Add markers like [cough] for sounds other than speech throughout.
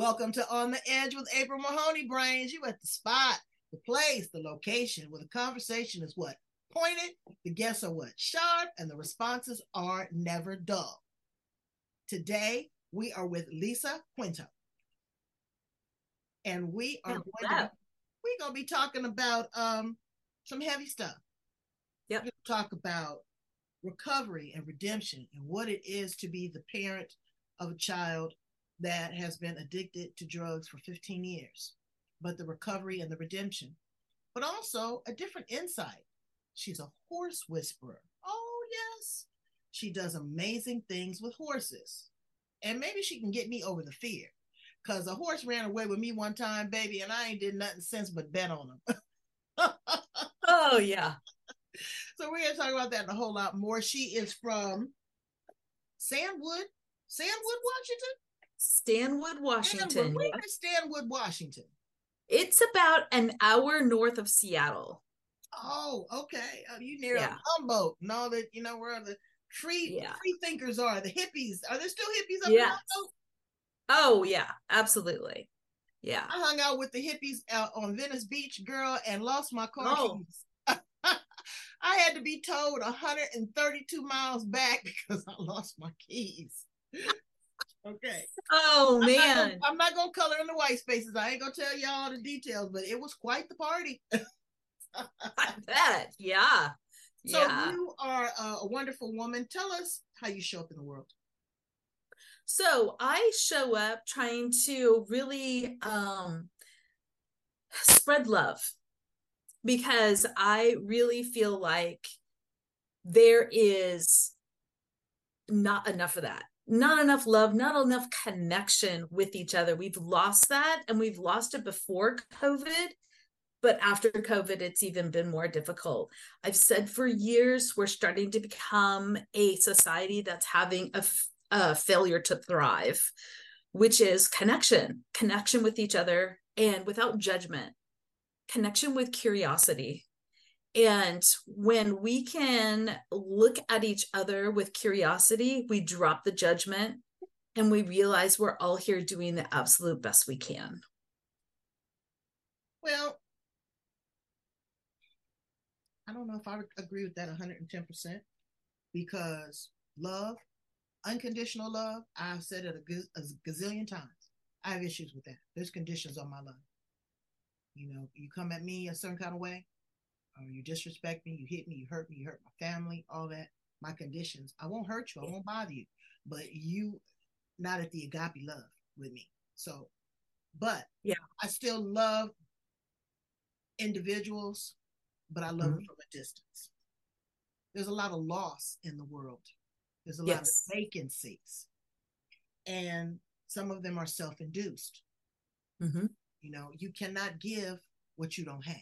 Welcome to On the Edge with April Mahoney Brains. You at the spot, the place, the location where the conversation is what? Pointed, the guests are what? Sharp, and the responses are never dull. Today, we are with Lisa Quinto. And we are going to, we're going to be talking about um, some heavy stuff. Yep. Talk about recovery and redemption and what it is to be the parent of a child that has been addicted to drugs for 15 years, but the recovery and the redemption, but also a different insight. She's a horse whisperer. Oh, yes. She does amazing things with horses. And maybe she can get me over the fear. Cause a horse ran away with me one time, baby, and I ain't did nothing since but bet on him. [laughs] oh yeah. So we're gonna talk about that and a whole lot more. She is from Sandwood, Sandwood, Washington. Stanwood, Washington. Where is Stanwood, Washington? It's about an hour north of Seattle. Oh, okay. Uh, you near Yeah. Humboldt and all that, you know, where the free Yeah. free thinkers are, the hippies. Are there still hippies up Yes. in Humboldt? Oh yeah, absolutely. Yeah. I hung out with the hippies out on Venice Beach, girl, and lost my car Oh. keys. [laughs] I had to be towed 132 miles back [laughs] because I lost my keys. Okay. Oh I'm not gonna- man. I'm not gonna color in the white spaces. I ain't gonna tell you all the details, but it was quite the party. [laughs] I bet. Yeah. So yeah. you are a, a wonderful woman. Tell us how you show up in the world. So I show up trying to really um spread love because I really feel like there is not enough of that. Not enough love, not enough connection with each other. We've lost that and we've lost it before COVID, but after COVID, it's even been more difficult. I've said for years, we're starting to become a society that's having a failure to thrive, which is connection, connection with each other and without judgment, connection with curiosity. And when we can look at each other with curiosity, we drop the judgment and we realize we're all here doing the absolute best we can. Well, I don't know if I agree with that 110% because love, unconditional love, I've said it a, a gazillion times. I have issues with that. There's conditions on my love. You know, you come at me a certain kind of way, or you disrespect me, you hit me, you hurt me, you hurt my family, all that. My conditions. I won't hurt you. I won't bother you. But you, not at the agape love with me. So, but Yeah. I still love individuals, but I love them from a distance. There's a lot of loss in the world. There's a lot of vacancies. And some of them are self-induced. Mm-hmm. You know, you cannot give what you don't have.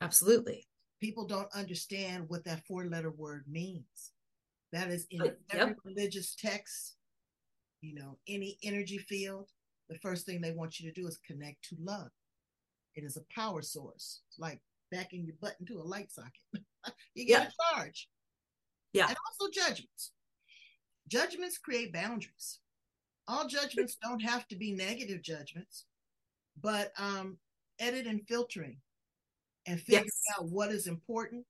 Absolutely. People don't understand what that four-letter word means. That is in Uh, yep. every religious text, you know, any energy field. The first thing they want you to do is connect to love. It is a power source. It's like backing your butt into a light socket. [laughs] you get a charge. Yeah. And also judgments. Judgments create boundaries. All judgments don't have to be negative judgments, but um, edit and filtering and figuring Yes. out what is important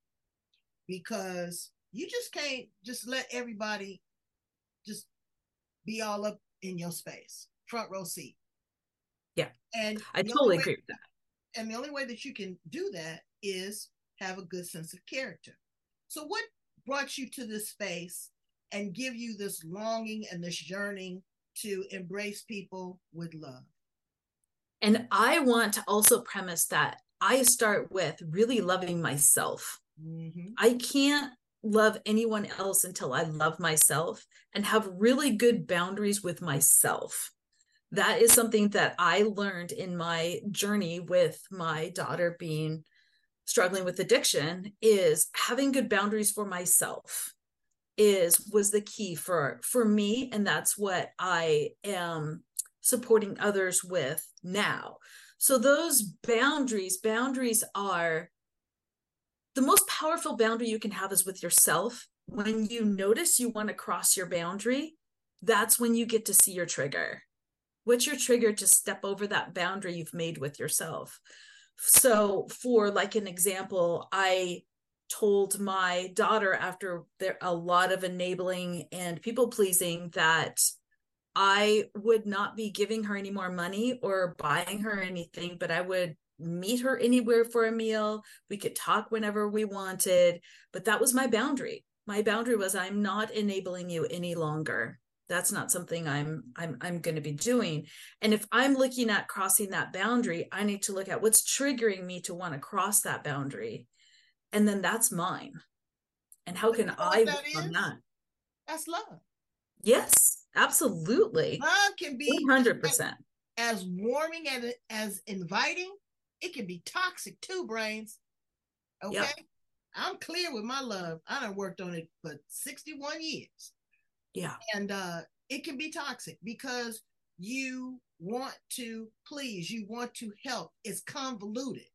because you just can't just let everybody just be all up in your space, front row seat. Yeah. And I totally agree with that. and the only way that you can do that is have a good sense of character. So, what brought you to this space and give you this longing and this yearning to embrace people with love? And I want to also premise that I start with really loving myself. Mhm. I can't love anyone else until I love myself and have really good boundaries with myself. That is something that I learned in my journey with my daughter being struggling with addiction is having good boundaries for myself is was the key for for me and that's what I am supporting others with now. So those boundaries boundaries are the most powerful boundary you can have is with yourself. When you notice you want to cross your boundary, that's when you get to see your trigger. What's your trigger to step over that boundary you've made with yourself? So, for like an example, I told my daughter after there a lot of enabling and people pleasing that I would not be giving her any more money or buying her anything, but I would meet her anywhere for a meal. We could talk whenever we wanted, but that was my boundary. My boundary was I'm not enabling you any longer. That's not something I'm I'm I'm going to be doing. And if I'm looking at crossing that boundary, I need to look at what's triggering me to want to cross that boundary. And then that's mine. And how can I that that? That's love. Yes, absolutely. Love can be 100%. As, warming and as inviting it can be toxic too, brains. Okay. Yep. I'm clear with my love. I done worked on it for 61 years. Yeah. And uh it can be toxic because you want to please, you want to help. It's convoluted.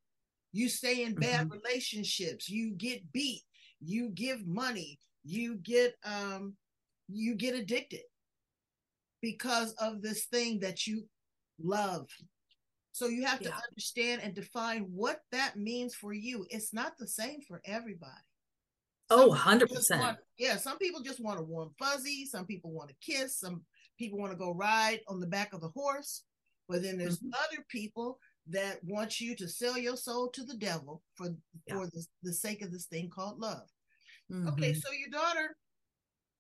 You stay in bad mm-hmm. relationships, you get beat, you give money, you get um you get addicted because of this thing that you love so you have to understand and define what that means for you. It's not the same for everybody. Some oh, 100%. Want, yeah, some people just want a warm fuzzy. Some people want to kiss. Some people want to go ride on the back of the horse. But then there's mm-hmm. other people that want you to sell your soul to the devil for yeah. for the, the sake of this thing called love. Mm-hmm. Okay, so your daughter,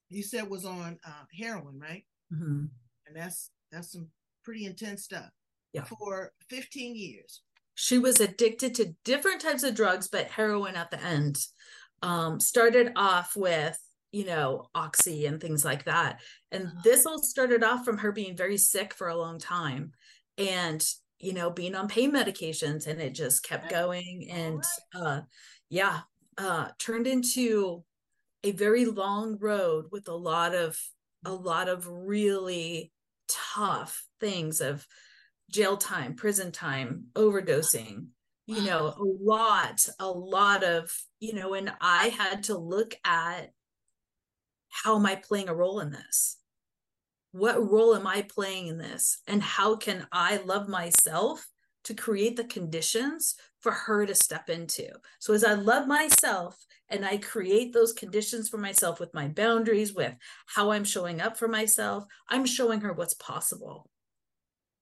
you said was on uh, heroin, right? Mm-hmm. And that's that's some pretty intense stuff yeah. for 15 years. She was addicted to different types of drugs, but heroin at the end. Um, started off with, you know, oxy and things like that. And this all started off from her being very sick for a long time and, you know, being on pain medications. And it just kept going. And uh, yeah, uh, turned into a very long road with a lot of, a lot of really tough things of jail time, prison time, overdosing, you know, a lot, a lot of, you know, and I had to look at how am I playing a role in this? What role am I playing in this? And how can I love myself to create the conditions for her to step into? So, as I love myself and I create those conditions for myself with my boundaries, with how I'm showing up for myself, I'm showing her what's possible.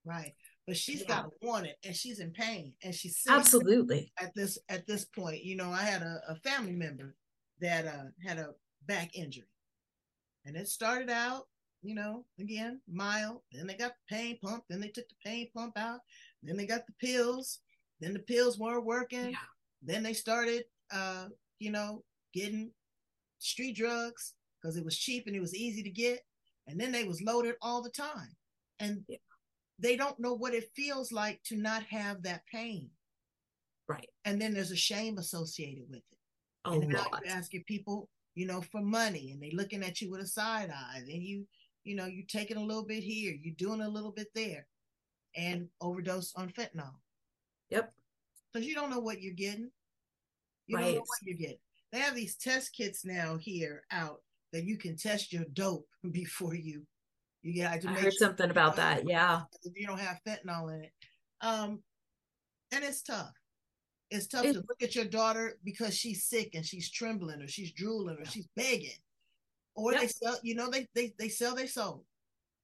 Right but she's yeah. got to want it and she's in pain and she's absolutely at this at this point you know i had a, a family member that uh, had a back injury and it started out you know again mild then they got the pain pump then they took the pain pump out then they got the pills then the pills weren't working yeah. then they started uh you know getting street drugs because it was cheap and it was easy to get and then they was loaded all the time and yeah they don't know what it feels like to not have that pain. Right. And then there's a shame associated with it. A and now you're asking people, you know, for money and they looking at you with a side eye. Then you, you know, you taking a little bit here, you doing a little bit there, and overdose on fentanyl. Yep. Because you don't know what you're getting. You right. don't know what you're getting. They have these test kits now here out that you can test your dope [laughs] before you you got to I heard sure something about that. Yeah. If You don't have fentanyl in it. Um, and it's tough. It's tough it, to look at your daughter because she's sick and she's trembling or she's drooling or she's begging. Or yep. they sell, you know, they they they sell their soul.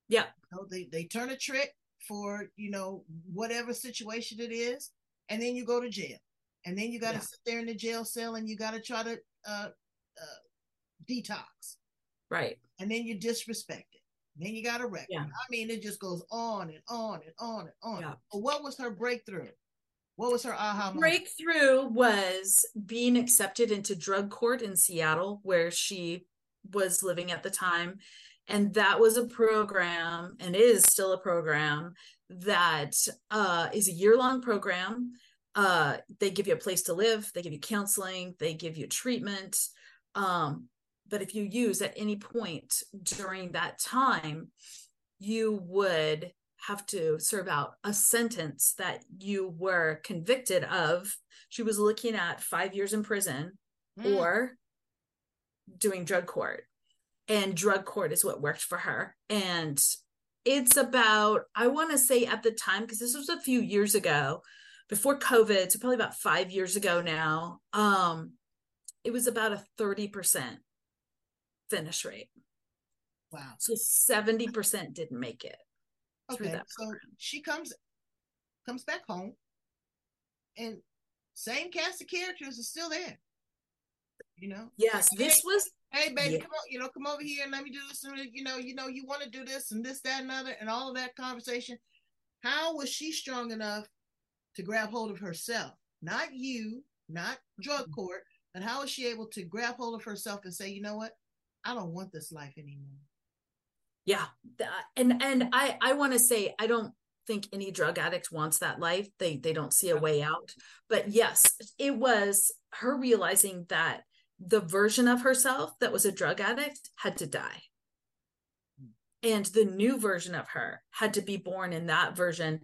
Yeah. You know, they they turn a trick for, you know, whatever situation it is, and then you go to jail. And then you got to yeah. sit there in the jail cell and you got to try to uh, uh, detox. Right. And then you disrespect it. Then you got a record. Yeah. I mean, it just goes on and on and on and on. Yeah. But what was her breakthrough? What was her aha moment? breakthrough was being accepted into drug court in Seattle, where she was living at the time. And that was a program, and it is still a program that uh, is a year long program. Uh, they give you a place to live, they give you counseling, they give you treatment. Um, but if you use at any point during that time, you would have to serve out a sentence that you were convicted of. She was looking at five years in prison Mm. or doing drug court. And drug court is what worked for her. And it's about, I want to say at the time, because this was a few years ago, before COVID, so probably about five years ago now, um, it was about a 30% finish rate. Wow. So 70% didn't make it through Okay. that So she comes comes back home and same cast of characters is still there. You know? Yes, this was Hey baby, Yeah. come on, you know, come over here and let me do this. And you know, you know, you want to do this and this, that, and other, and all of that conversation. How was she strong enough to grab hold of herself? Not you, not drug Mm-hmm. court, but how was she able to grab hold of herself and say, you know what? I don't want this life anymore. yeah and and i i want to say i don't think any drug addict wants that life they they don't see a way out but yes it was her realizing that the version of herself that was a drug addict had to die. And the new version of her had to be born and that version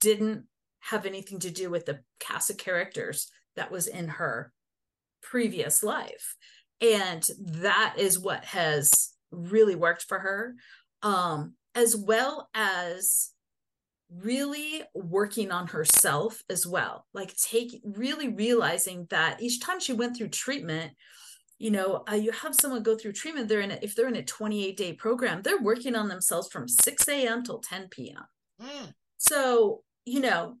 didn't have anything to do with the cast of characters that was in her previous life. And that is what has really worked for her um as well as really working on herself as well like take really realizing that each time she went through treatment you know uh, you have someone go through treatment they're in a, if they're in a 28 day program they're working on themselves from 6 a.m till 10 p.m Mm, so you know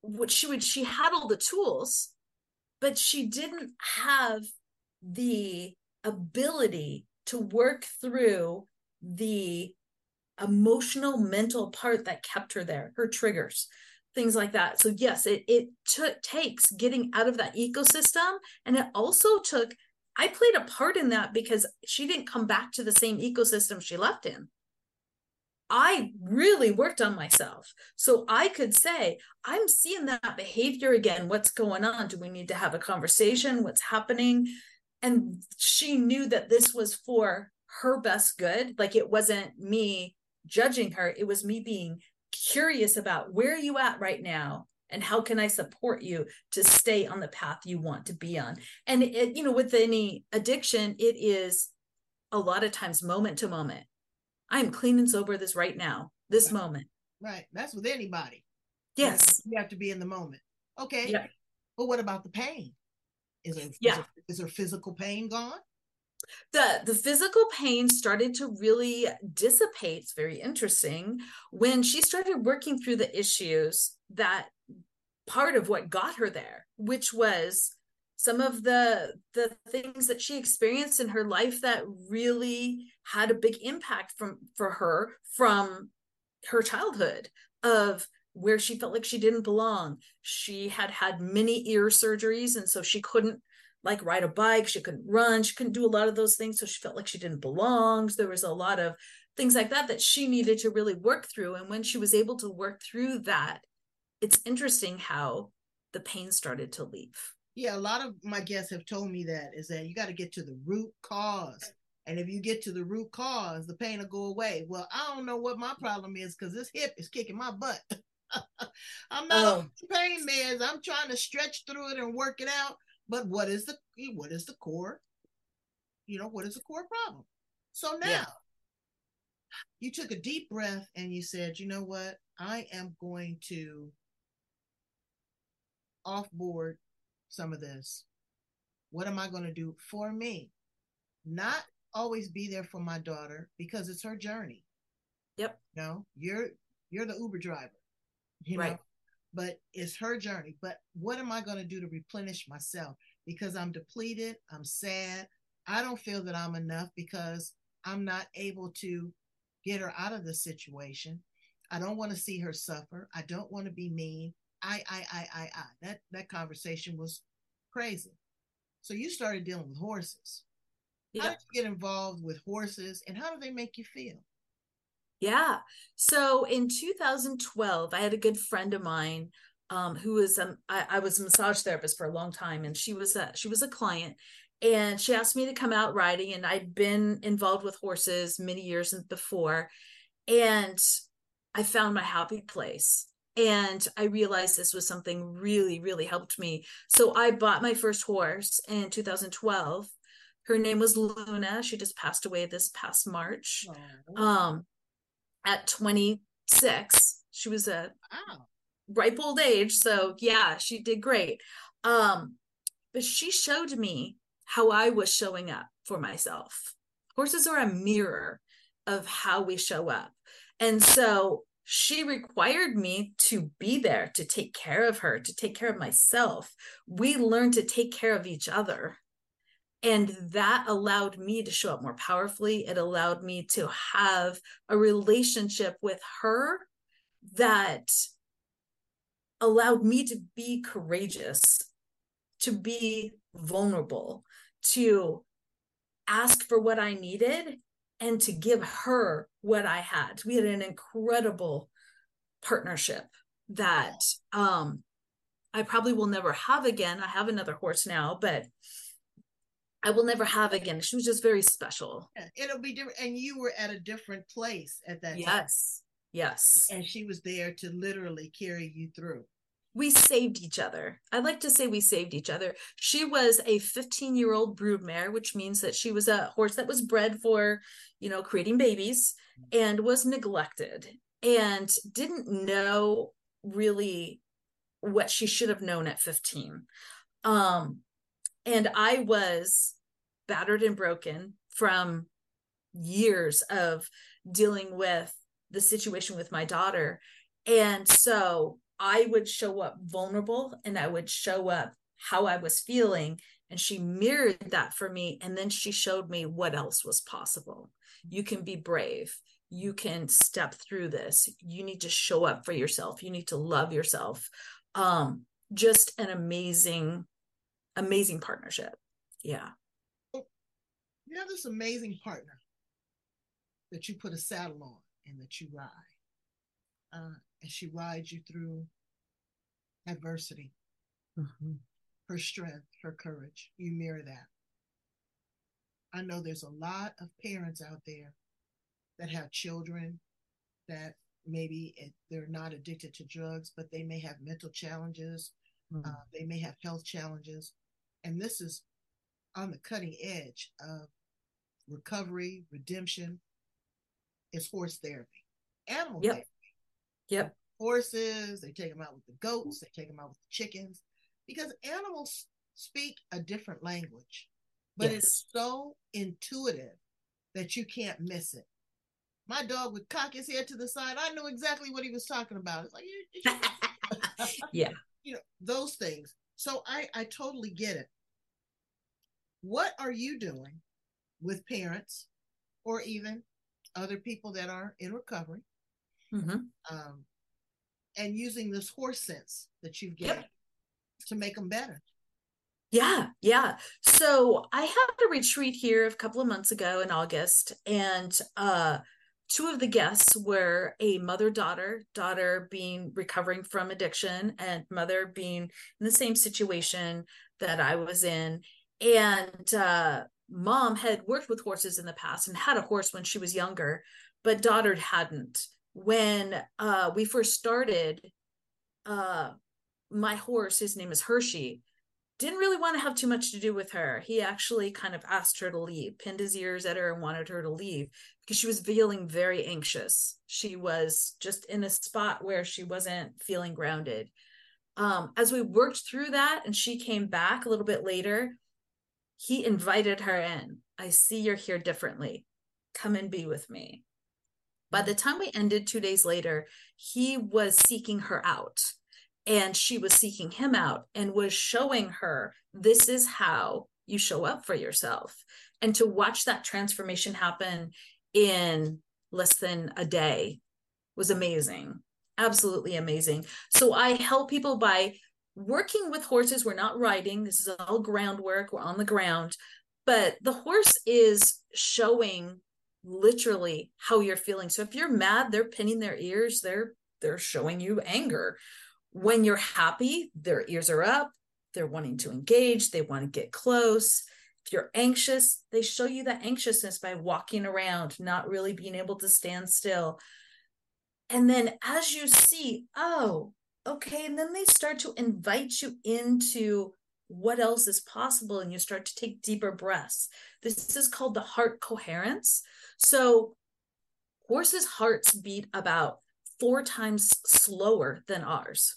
what she would she had all the tools but she didn't have the ability to work through the emotional mental part that kept her there her triggers things like that so yes it it took takes getting out of that ecosystem and it also took i played a part in that because she didn't come back to the same ecosystem she left in I really worked on myself. So I could say, I'm seeing that behavior again. What's going on? Do we need to have a conversation? What's happening? And she knew that this was for her best good. Like it wasn't me judging her, it was me being curious about where are you at right now? And how can I support you to stay on the path you want to be on? And it, you know, with any addiction, it is a lot of times moment to moment. I'm clean and sober this right now, this Right. moment. right. That's with anybody. Yes. You have to be in the moment. Okay. Yeah. But what about the pain? Is there, Yeah. is there, is there physical pain gone? The the physical pain started to really dissipate. It's very interesting when she started working through the issues that part of what got her there, which was some of the the things that she experienced in her life that really had a big impact from for her from her childhood of where she felt like she didn't belong. She had had many ear surgeries and so she couldn't like ride a bike, she couldn't run, she couldn't do a lot of those things so she felt like she didn't belong. So there was a lot of things like that that she needed to really work through and when she was able to work through that it's interesting how the pain started to leave. Yeah, a lot of my guests have told me that is that you got to get to the root cause. And if you get to the root cause, the pain will go away. Well, I don't know what my problem is because this hip is kicking my butt. [laughs] I'm not Oh. on pain meds. I'm trying to stretch through it and work it out. But what is the eh, what is the core? You know, what is the core problem? So now Yeah. you took a deep breath and you said, you know what? I am going to offboard some of this. What am I going to do for me? Not always be there for my daughter because it's her journey. Yep. You know, you're you're the Uber driver. You know, Right. But it's her journey. But what am I going to do to replenish myself? Because I'm depleted, I'm sad. I don't feel that I'm enough because I'm not able to get her out of the situation. I don't want to see her suffer. I don't want to be mean. I, I, I, I, I. That that conversation was crazy. So you started dealing with horses. Yeah. How did you get involved with horses, and how do they make you feel? Yeah. So in 2012, I had a good friend of mine um, who was um, I, I, was a massage therapist for a long time, and she was a she was a client, and she asked me to come out riding, and I'd been involved with horses many years before, and I found my happy place. And I realized this was something really, really helped me. So I bought my first horse in 2012. Her name was Luna. She just passed away this past March. Oh. Um, at 26, she was a wow ripe old age. So yeah, she did great. Um, but she showed me how I was showing up for myself. Horses are a mirror of how we show up. And so she required me to be there to take care of her, to take care of myself. We learned to take care of each other. And that allowed me to show up more powerfully. It allowed me to have a relationship with her that allowed me to be courageous, to be vulnerable, to ask for what I needed and to give her what I had. We had an incredible partnership that um I probably will never have again. I have another horse now, but I will never have again. She was just very special. It'll be different. And you were at a different place at that yes. time. Yes. Yes. And she was there to literally carry you through. We saved each other. I like to say we saved each other. She was a 15 year old broodmare, which means that she was a horse that was bred for, you know, creating babies and was neglected and didn't know really what she should have known at 15. Um, and I was battered and broken from years of dealing with the situation with my daughter. And so I would show up vulnerable and I would show up how I was feeling. And she mirrored that for me. And then she showed me what else was possible. You can be brave. You can step through this. You need to show up for yourself. You need to love yourself. Um, just an amazing, amazing partnership. Yeah. You have this amazing partner that you put a saddle on and that you ride. Uh, and she rides you through adversity. Mm-hmm. Her strength, her courage. You mirror that. I know there's a lot of parents out there that have children that maybe they're not addicted to drugs, but they may have mental challenges. Mm-hmm. Uh, they may have health challenges. And this is on the cutting edge of recovery, redemption, is horse therapy, animal yep. therapy. Yep. Horses, they take them out with the goats, they take them out with the chickens, because animals speak a different language, but yes. it's so intuitive that you can't miss it. My dog would cock his head to the side. I knew exactly what he was talking about. It's like, [laughs] [laughs] yeah, you know, those things. So I, I totally get it. What are you doing with parents or even other people that are in recovery mm-hmm. um, and using this horse sense that you've gained yep. to make them better. Yeah, yeah. So I had a retreat here a couple of months ago in August, and uh, two of the guests were a mother daughter, daughter being recovering from addiction, and mother being in the same situation that I was in. And uh, mom had worked with horses in the past and had a horse when she was younger, but daughter hadn't when uh, we first started, uh, my horse, his name is Hershey, didn't really want to have too much to do with her. He actually kind of asked her to leave, pinned his ears at her and wanted her to leave because she was feeling very anxious. She was just in a spot where she wasn't feeling grounded. Um, as we worked through that and she came back a little bit later, he invited her in. I see you're here differently. Come and be with me. By the time we ended two days later, he was seeking her out and she was seeking him out and was showing her this is how you show up for yourself. And to watch that transformation happen in less than a day was amazing. absolutely amazing. So I help people by working with horses. We're not riding, this is all groundwork, we're on the ground, but the horse is showing literally how you're feeling. So if you're mad, they're pinning their ears, they're they're showing you anger. When you're happy, their ears are up, they're wanting to engage, they want to get close. If you're anxious, they show you that anxiousness by walking around, not really being able to stand still. And then as you see, oh, okay, and then they start to invite you into what else is possible and you start to take deeper breaths. This is called the heart coherence. So horses' hearts beat about four times slower than ours.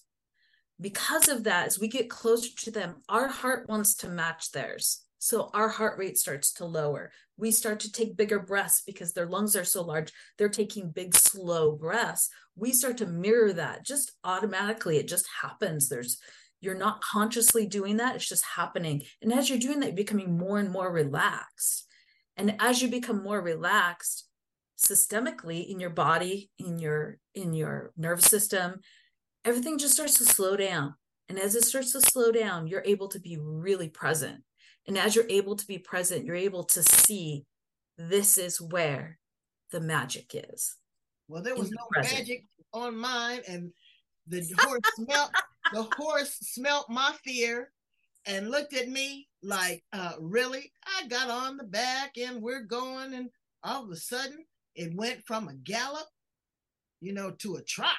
Because of that, as we get closer to them, our heart wants to match theirs. So our heart rate starts to lower. We start to take bigger breaths because their lungs are so large. They're taking big, slow breaths. We start to mirror that just automatically. It just happens. There's, you're not consciously doing that. It's just happening. And as you're doing that, you're becoming more and more relaxed. And as you become more relaxed, systemically in your body, in your in your nervous system, everything just starts to slow down. And as it starts to slow down, you're able to be really present and as you're able to be present, you're able to see this is where the magic is. Well, there was no present. magic on mine, and the [laughs] horse smelt the horse smelt my fear and looked at me like, uh, really? I got on the back and we're going, and all of a sudden it went from a gallop, you know, to a trot,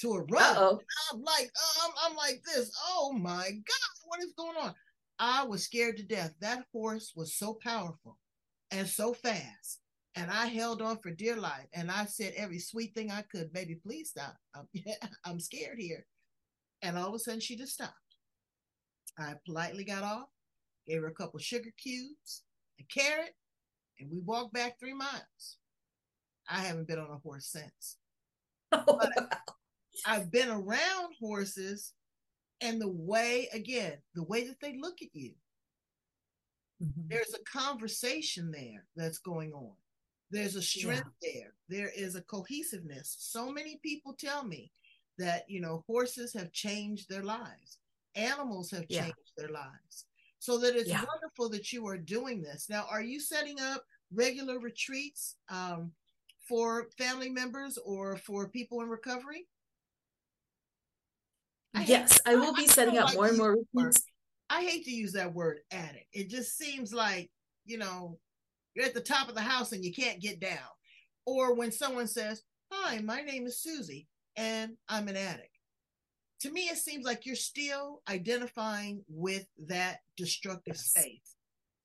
to a run. I'm like, I'm, I'm like this. Oh my God, what is going on? I was scared to death. That horse was so powerful and so fast. And I held on for dear life. And I said every sweet thing I could, baby, please stop. [laughs] I'm, I'm scared here. And all of a sudden she just stopped. I politely got off, gave her a couple sugar cubes, a carrot, and we walked back three miles. I haven't been on a horse since. [laughs] Oh, wow. I've been around horses and the way again the way that they look at you mm-hmm. there's a conversation there that's going on there's a strength yeah. there there is a cohesiveness so many people tell me that you know horses have changed their lives animals have changed yeah. their lives so that it's yeah. wonderful that you are doing this now are you setting up regular retreats um, for family members or for people in recovery yes, I will be I, setting up like more and more [laughs] routines. I hate to use that word addict. It just seems like, you know, you're at the top of the house and you can't get down. Or when someone says, Hi, my name is Susie and I'm an addict. To me, it seems like you're still identifying with that destructive yes. space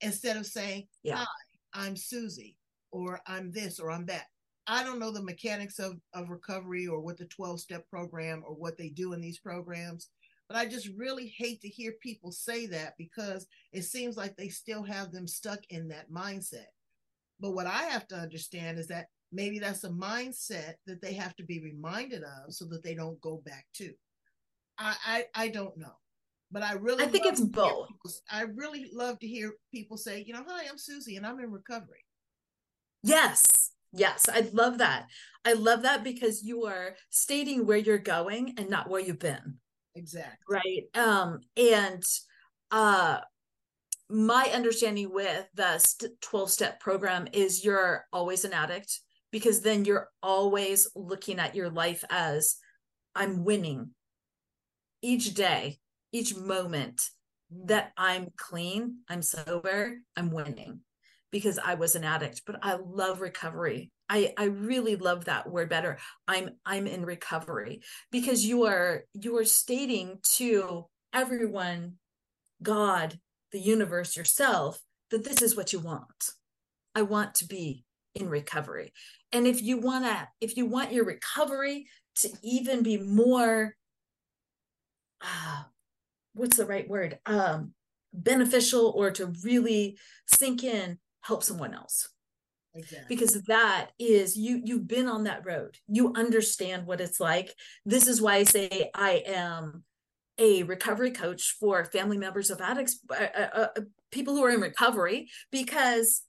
instead of saying, yeah. Hi, I'm Susie, or I'm this, or I'm that. I don't know the mechanics of, of recovery or what the 12 step program or what they do in these programs, but I just really hate to hear people say that because it seems like they still have them stuck in that mindset. But what I have to understand is that maybe that's a mindset that they have to be reminded of so that they don't go back to. I I, I don't know. But I really I think it's both. People, I really love to hear people say, you know, hi, I'm Susie and I'm in recovery. Yes Yes, I love that. I love that because you are stating where you're going and not where you've been. Exactly. Right. Um and uh my understanding with the 12 step program is you're always an addict because then you're always looking at your life as I'm winning each day, each moment that I'm clean, I'm sober, I'm winning because I was an addict, but I love recovery. I, I really love that word better. I'm I'm in recovery because you are you are stating to everyone, God, the universe, yourself, that this is what you want. I want to be in recovery. And if you want to, if you want your recovery to even be more, uh, what's the right word? Um, beneficial or to really sink in help someone else. Exactly. because that is you you've been on that road. You understand what it's like. This is why i say i am a recovery coach for family members of addicts uh, uh, uh people who are in recovery because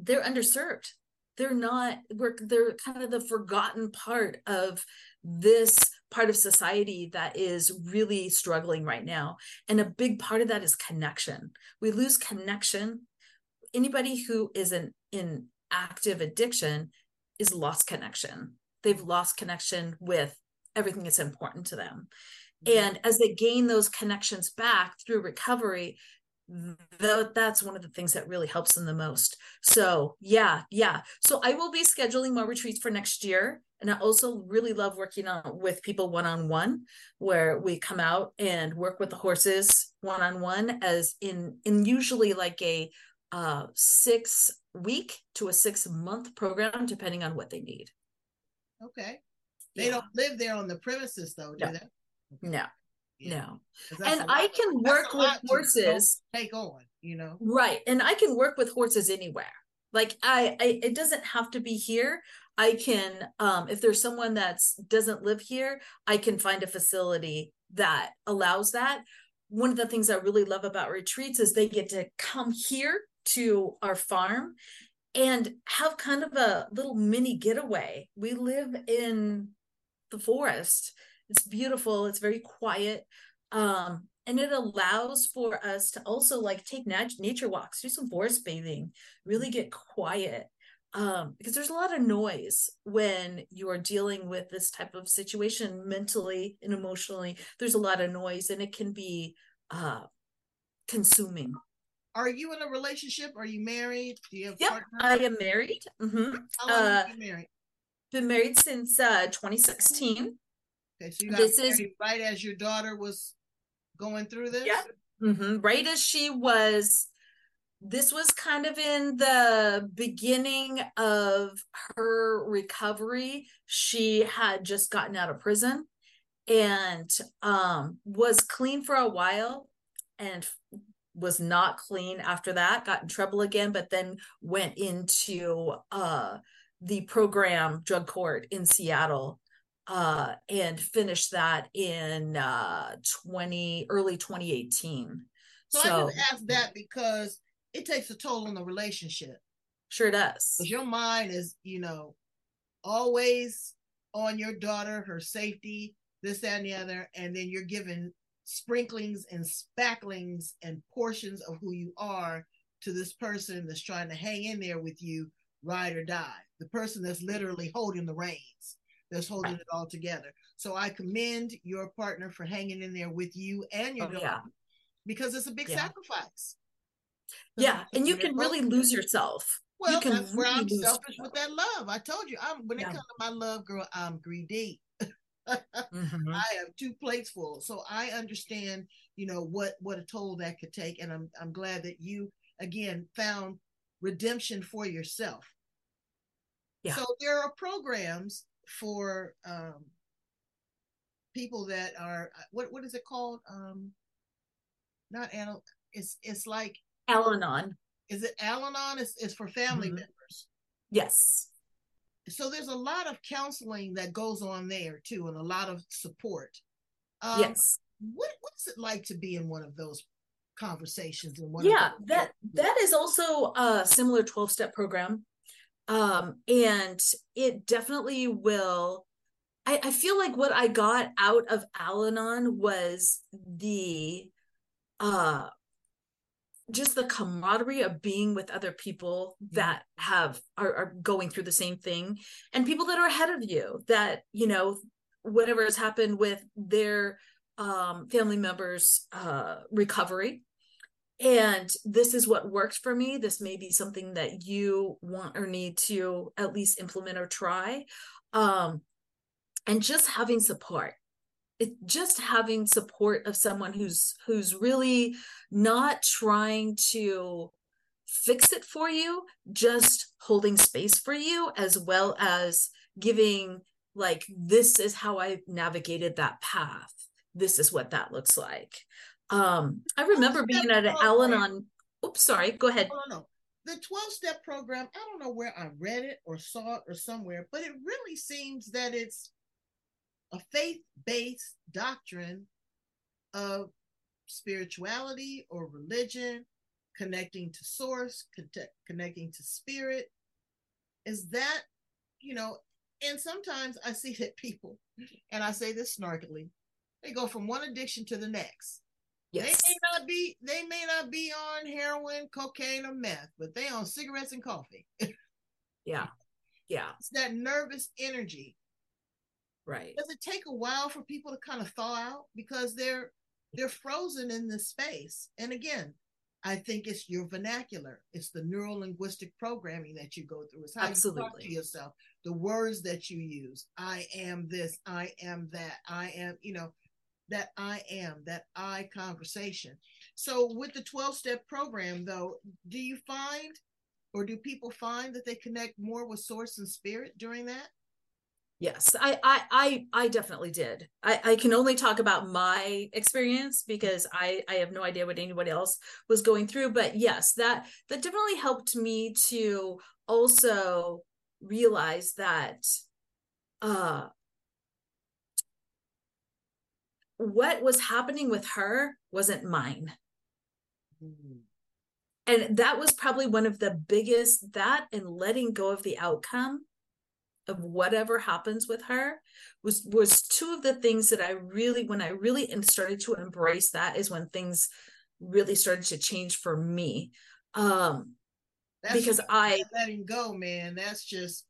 they're underserved. They're not we're they're kind of the forgotten part of this part of society that is really struggling right now. And a big part of that is connection. We lose connection anybody who is in in active addiction is lost connection. They've lost connection with everything that's important to them. Mm-hmm. and as they gain those connections back through recovery that's one of the things that really helps them the most. So yeah yeah. So i will be scheduling more retreats for next year. And i also really love working on with people one-on-one where we come out and work with the horses one-on-one as in in usually like a uh six week to a six month program depending on what they need. Okay. They yeah. don't live there on the premises though do no. they? No. No. And i can work with horses take on you know? Right. And i can work with horses anywhere. Like I, I it doesn't have to be here. I can um if there's someone that's doesn't live here i can find a facility that allows that. One of the things i really love about retreats is they get to come here to our farm and have kind of a little mini getaway. We live in the forest. It's beautiful. It's very quiet. Um and it allows for us to also like take nat- nature walks do some forest bathing really get quiet um because there's a lot of noise when you are dealing with this type of situation mentally and emotionally. There's a lot of noise and it can be uh consuming are you in a relationship are you married do you have yep, i am married mm-hmm. how long uh, have you been married been married since uh 2016 Okay, so you got this is right as your daughter was going through this. Yeah, mm-hmm. right as she was. This was kind of in the beginning of her recovery. She had just gotten out of prison and um, was clean for a while and was not clean after that got in trouble again but then went into uh, the program drug court in seattle uh, and finished that in uh, 20 early 2018. So, so I just ask that because it takes a toll on the relationship. Sure does. Your mind is, you know, always on your daughter, her safety, this, that, and the other, and then you're given sprinklings and spacklings and portions of who you are to this person that's trying to hang in there with you, ride or die. The person that's literally holding the reins that's holding it all together. So I commend your partner for hanging in there with you and your oh, daughter yeah. because it's a big yeah. sacrifice. Yeah, and you can really lose yourself. Well, you that's really where I'm selfish yourself. with that love. I told you, I'm when yeah. it comes to my love, girl, I'm greedy. [laughs] mm-hmm. I have two plates full, so I understand, you know, what what a toll that could take, and I'm I'm glad that you again found redemption for yourself. Yeah. So there are programs for um, people that are uh, what what is it called? Um, not anal. It's it's like Al-Anon. Is it Al-Anon? It's, it's for family mm-hmm. members. Yes. So there's a lot of counseling that goes on there too, and a lot of support. Um, yes. What what's it like to be in one of those conversations? In one yeah, that that is also a similar twelve step program um and it definitely will I, I feel like what i got out of al-anon was the uh just the camaraderie of being with other people that have are, are going through the same thing and people that are ahead of you that you know whatever has happened with their um family members uh recovery. And this is what worked for me. This may be something that you want or need to at least implement or try. Um and just having support it just having support of someone who's who's really not trying to fix it for you just holding space for you as well as giving like this is how i navigated that path this is what that looks like um, I remember being at an Al-Anon. Oops, sorry. Go ahead. Oh, no, no. The 12 step program, I don't know where I read it or saw it or somewhere, but it really seems that it's a faith based doctrine of spirituality or religion, connecting to source, connecting to spirit. is that, you know, and sometimes I see that people, and I say this snarkily, they go from one addiction to the next. Yes. They may not be they may not be on heroin, cocaine, or meth, but they on cigarettes and coffee. [laughs] yeah. Yeah. It's that nervous energy. Right. Does it take a while for people to kind of thaw out because they're they're frozen in this space? And again, I think it's your vernacular. It's the neuro linguistic programming that you go through. It's how Absolutely. you talk to yourself, the words that you use. I am this, I am that, I am, you know, that I am, that I conversation. So with the 12 step program, though, do you find or do people find that they connect more with source and spirit during that? Yes, I I I, I definitely did. I, I can only talk about my experience because I I have no idea what anybody else was going through. But yes, that that definitely helped me to also realize that uh what was happening with her wasn't mine. Mm-hmm. And that was probably one of the biggest, that and letting go of the outcome of whatever happens with her was was two of the things that I really when I really started to embrace that is when things really started to change for me. Um that's because I letting go, man. That's just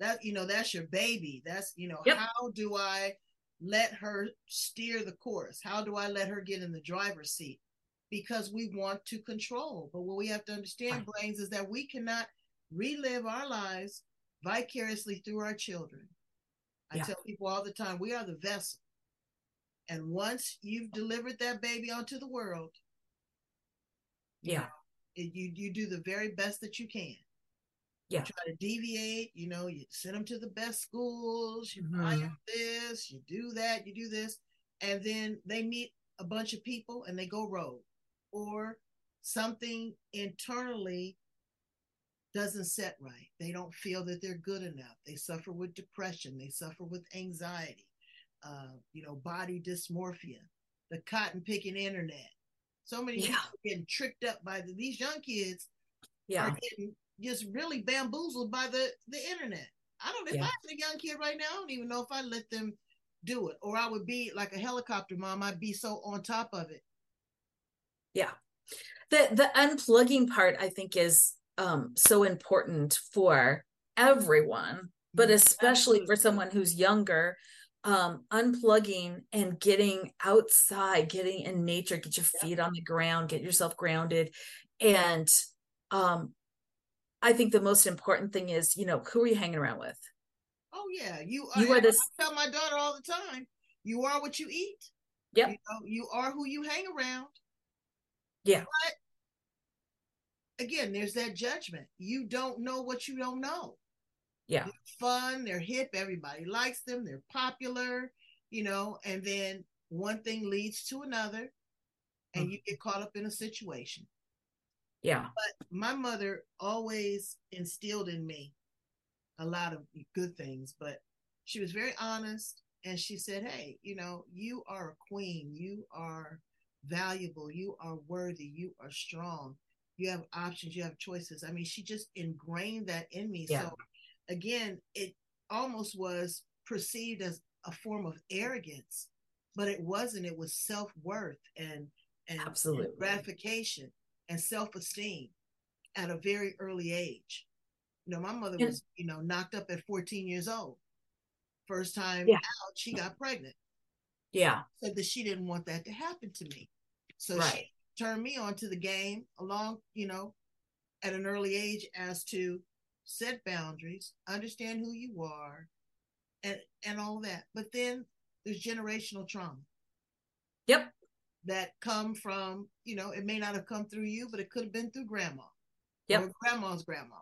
that you know, that's your baby. That's you know, yep. how do I let her steer the course? How do I let her get in the driver's seat? Because we want to control. But what we have to understand, brains, is that we cannot relive our lives vicariously through our children. I yeah. tell people all the time, we are the vessel. And once you've delivered that baby onto the world, yeah, you, you, you do the very best that you can yeah. try to deviate. You know, you send them to the best schools, you mm-hmm. buy this, you do that, you do this, and then they meet a bunch of people and they go rogue, or something internally doesn't set right. They don't feel that they're good enough. They suffer with depression. They suffer with anxiety. Uh, you know, body dysmorphia, the cotton picking internet. So many yeah. people getting tricked up by the, these young kids. Yeah. Are getting just really bamboozled by the the internet. I don't. If yeah. I was a young kid right now, I don't even know if I let them do it, or I would be like a helicopter mom. I'd be so on top of it. Yeah, the the unplugging part I think is um so important for everyone, but mm-hmm. especially Absolutely. for someone who's younger. Um, unplugging and getting outside, getting in nature, get your feet on the ground, get yourself grounded, and um, I think the most important thing is, you know, who are you hanging around with? Oh yeah, you are. You are this. I tell my daughter all the time, you are what you eat. Yep. You, know, you are who you hang around. Yeah. But again, there's that judgment. You don't know what you don't know. Yeah. They're fun. They're hip. Everybody likes them. They're popular. You know, and then one thing leads to another, and mm-hmm. you get caught up in a situation. Yeah. But my mother always instilled in me a lot of good things, but she was very honest and she said, Hey, you know, you are a queen. You are valuable. You are worthy. You are strong. You have options. You have choices. I mean, she just ingrained that in me. Yeah. So again, it almost was perceived as a form of arrogance, but it wasn't. It was self worth and, and, Absolutely. gratification and self esteem at a very early age. You know, my mother yeah. was, you know, knocked up at 14 years old. First time yeah. out, she got pregnant. Yeah. Said that she didn't want that to happen to me. So right. she turned me on to the game along, you know, at an early age as to set boundaries, understand who you are, and and all that. But then there's generational trauma. Yep that come from, you know, it may not have come through you, but it could have been through grandma yep. or grandma's grandma.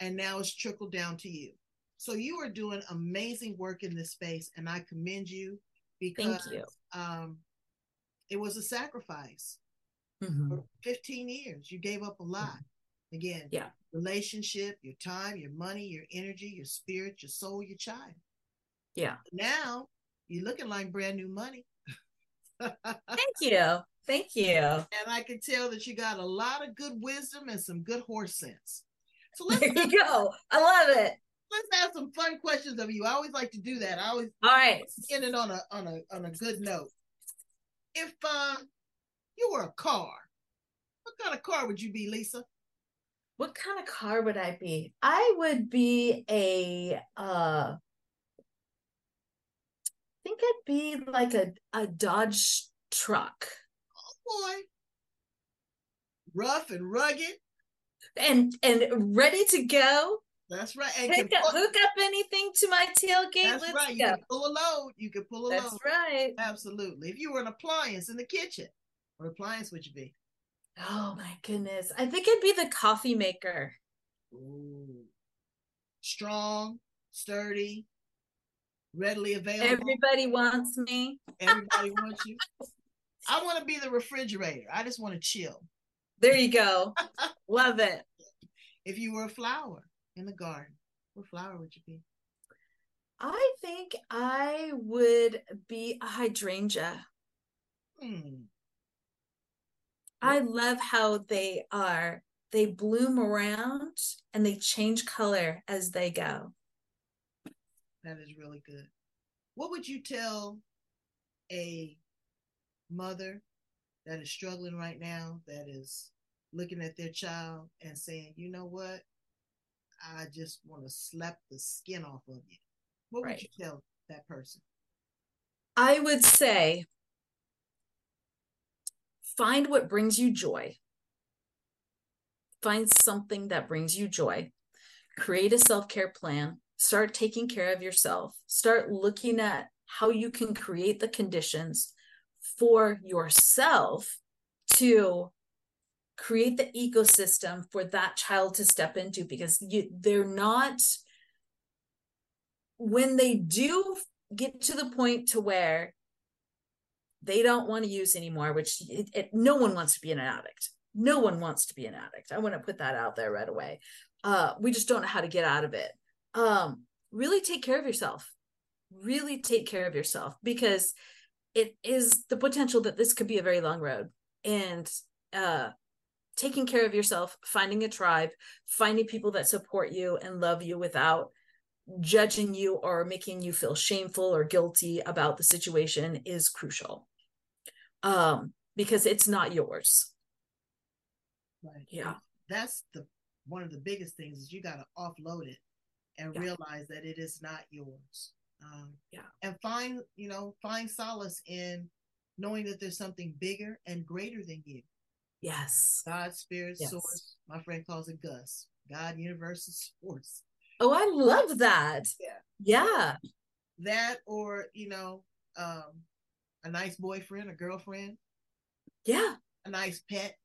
And now it's trickled down to you. So you are doing amazing work in this space, and I commend you because you. Um, it was a sacrifice. Mm-hmm. For 15 years, you gave up a lot. Mm-hmm. Again, yeah, relationship, your time, your money, your energy, your spirit, your soul, your child. Yeah. Now you're looking like brand new money. [laughs] Thank you. Thank you. And I can tell that you got a lot of good wisdom and some good horse sense. So [laughs] let's There you go. I love it. let's have some fun questions of you. I always like to do that. I always All right. end it on a on a on a good note. If uh you were a car, what kind of car would you be, Lisa? What kind of car would I be? I would be a uh I think I'd be like a, a Dodge truck. Oh boy. Rough and rugged. And and ready to go. That's right. And Hook can up, pull- hook up anything to my tailgate. that's right. You go. can pull a load. You can pull a That's load. That's right. Absolutely. If you were an appliance in the kitchen, what appliance would you be? Oh my goodness. I think I'd be the coffee maker. Ooh. Strong, sturdy, readily available. Everybody wants me. Everybody [laughs] wants you. I want to be the refrigerator. I just want to chill. There you go. [laughs] Love it. If you were a flower in the garden, what flower would you be? I think I would be a hydrangea. Hmm. I love how they are. They bloom around and they change color as they go. That is really good. What would you tell a mother that is struggling right now, that is looking at their child and saying, you know what? I just want to slap the skin off of you. What would you tell that person? I would say find what brings you joy. Find something that brings you joy. Create a self care plan. Start taking care of yourself. Start looking at how you can create the conditions for yourself to create the ecosystem for that child to step into because you, they're not when they do get to the point to where they don't want to use anymore which it, it, no one wants to be an addict. No one wants to be an addict. I want to put that out there right away. Uh we just don't know how to get out of it. Um really take care of yourself. Really take care of yourself because it is the potential that this could be a very long road. And uh taking care of yourself finding a tribe finding people that support you and love you without judging you or making you feel shameful or guilty about the situation is crucial um because it's not yours Right. yeah That's the one of the biggest things is you got to offload it and Yeah. realize that it is not yours. Um, Yeah. And find, you know, find solace in knowing that there's something bigger and greater than you. yes God, spirit, Yes. source. My friend calls it Gus. God, universal [laughs] source. oh i love that Yeah. yeah That or, you know, um, a nice boyfriend, a girlfriend, yeah a nice pet.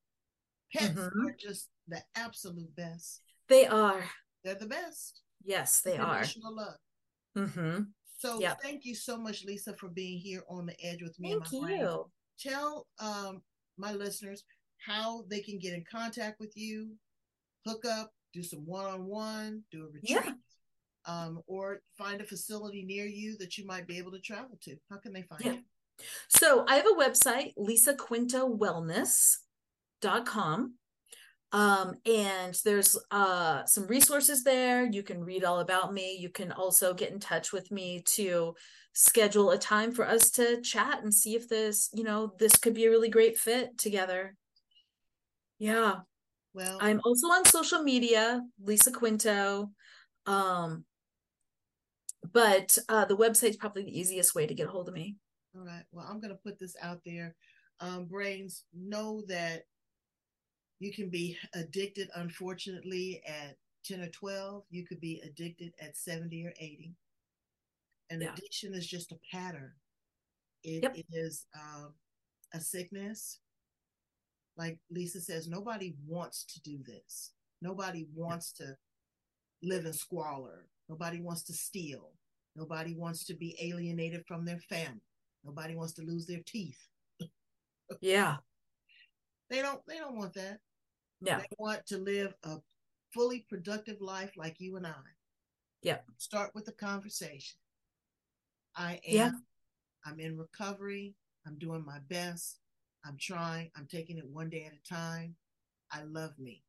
Pets Mhm. are just the absolute best. they are They're the best. yes they are love. mm-hmm. So Yep. thank you so much, Lisa, for being here on the edge with me. thank and my brain. you Tell um, my listeners how they can get in contact with you, hook up, do some one-on-one, do a retreat, Yeah. um, or find a facility near you that you might be able to travel to. How can they find Yeah. you? So I have a website, lisaquintowellness.com. Um, and there's uh some resources there. You can read all about me. You can also get in touch with me to schedule a time for us to chat and see if this, you know, this could be a really great fit together. Yeah. Well, I'm also on social media, Lisa Quinto. Um, but uh, the website's probably the easiest way to get a hold of me. All right. Well, I'm going to put this out there. Um, brains, know that you can be addicted, unfortunately, at 10 or 12. You could be addicted at 70 or 80. And Yeah. addiction is just a pattern. It Yep. is um, a sickness. Like Lisa says, nobody wants to do this. Nobody wants to live in squalor. Nobody wants to steal. Nobody wants to be alienated from their family. Nobody wants to lose their teeth. Yeah. They don't they don't want that. Yeah. They want to live a fully productive life like you and I. Yeah. Start with the conversation. I am Yeah. I'm in recovery. I'm doing my best. I'm trying. I'm taking it one day at a time. I love me.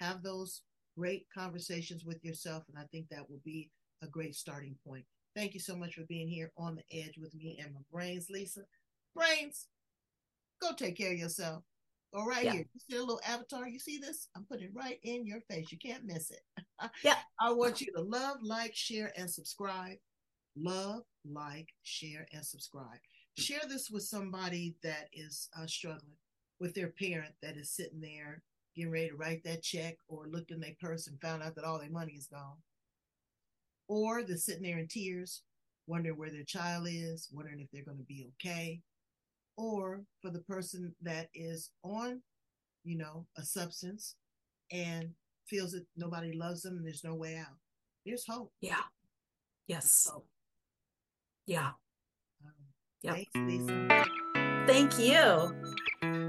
Have those great conversations with yourself. And I think that will be a great starting point. Thank you so much for being here on the edge with me and my brains, Lisa. Brains, go take care of yourself. Go right yeah. here. You see a little avatar? You see this? I'm putting it right in your face. You can't miss it. [laughs] yeah. I want you to love, like, share, and subscribe. Love, like, share, and subscribe. Share this with somebody that is uh, struggling with their parent that is sitting there getting ready to write that check or looked in their purse and found out that all their money is gone. Or they're sitting there in tears, wondering where their child is, wondering if they're going to be okay. Or for the person that is on, you know, a substance and feels that nobody loves them and there's no way out. There's hope. Yeah. Yes. Hope. Yeah. Um, yep. Thanks, Lisa. Thank you.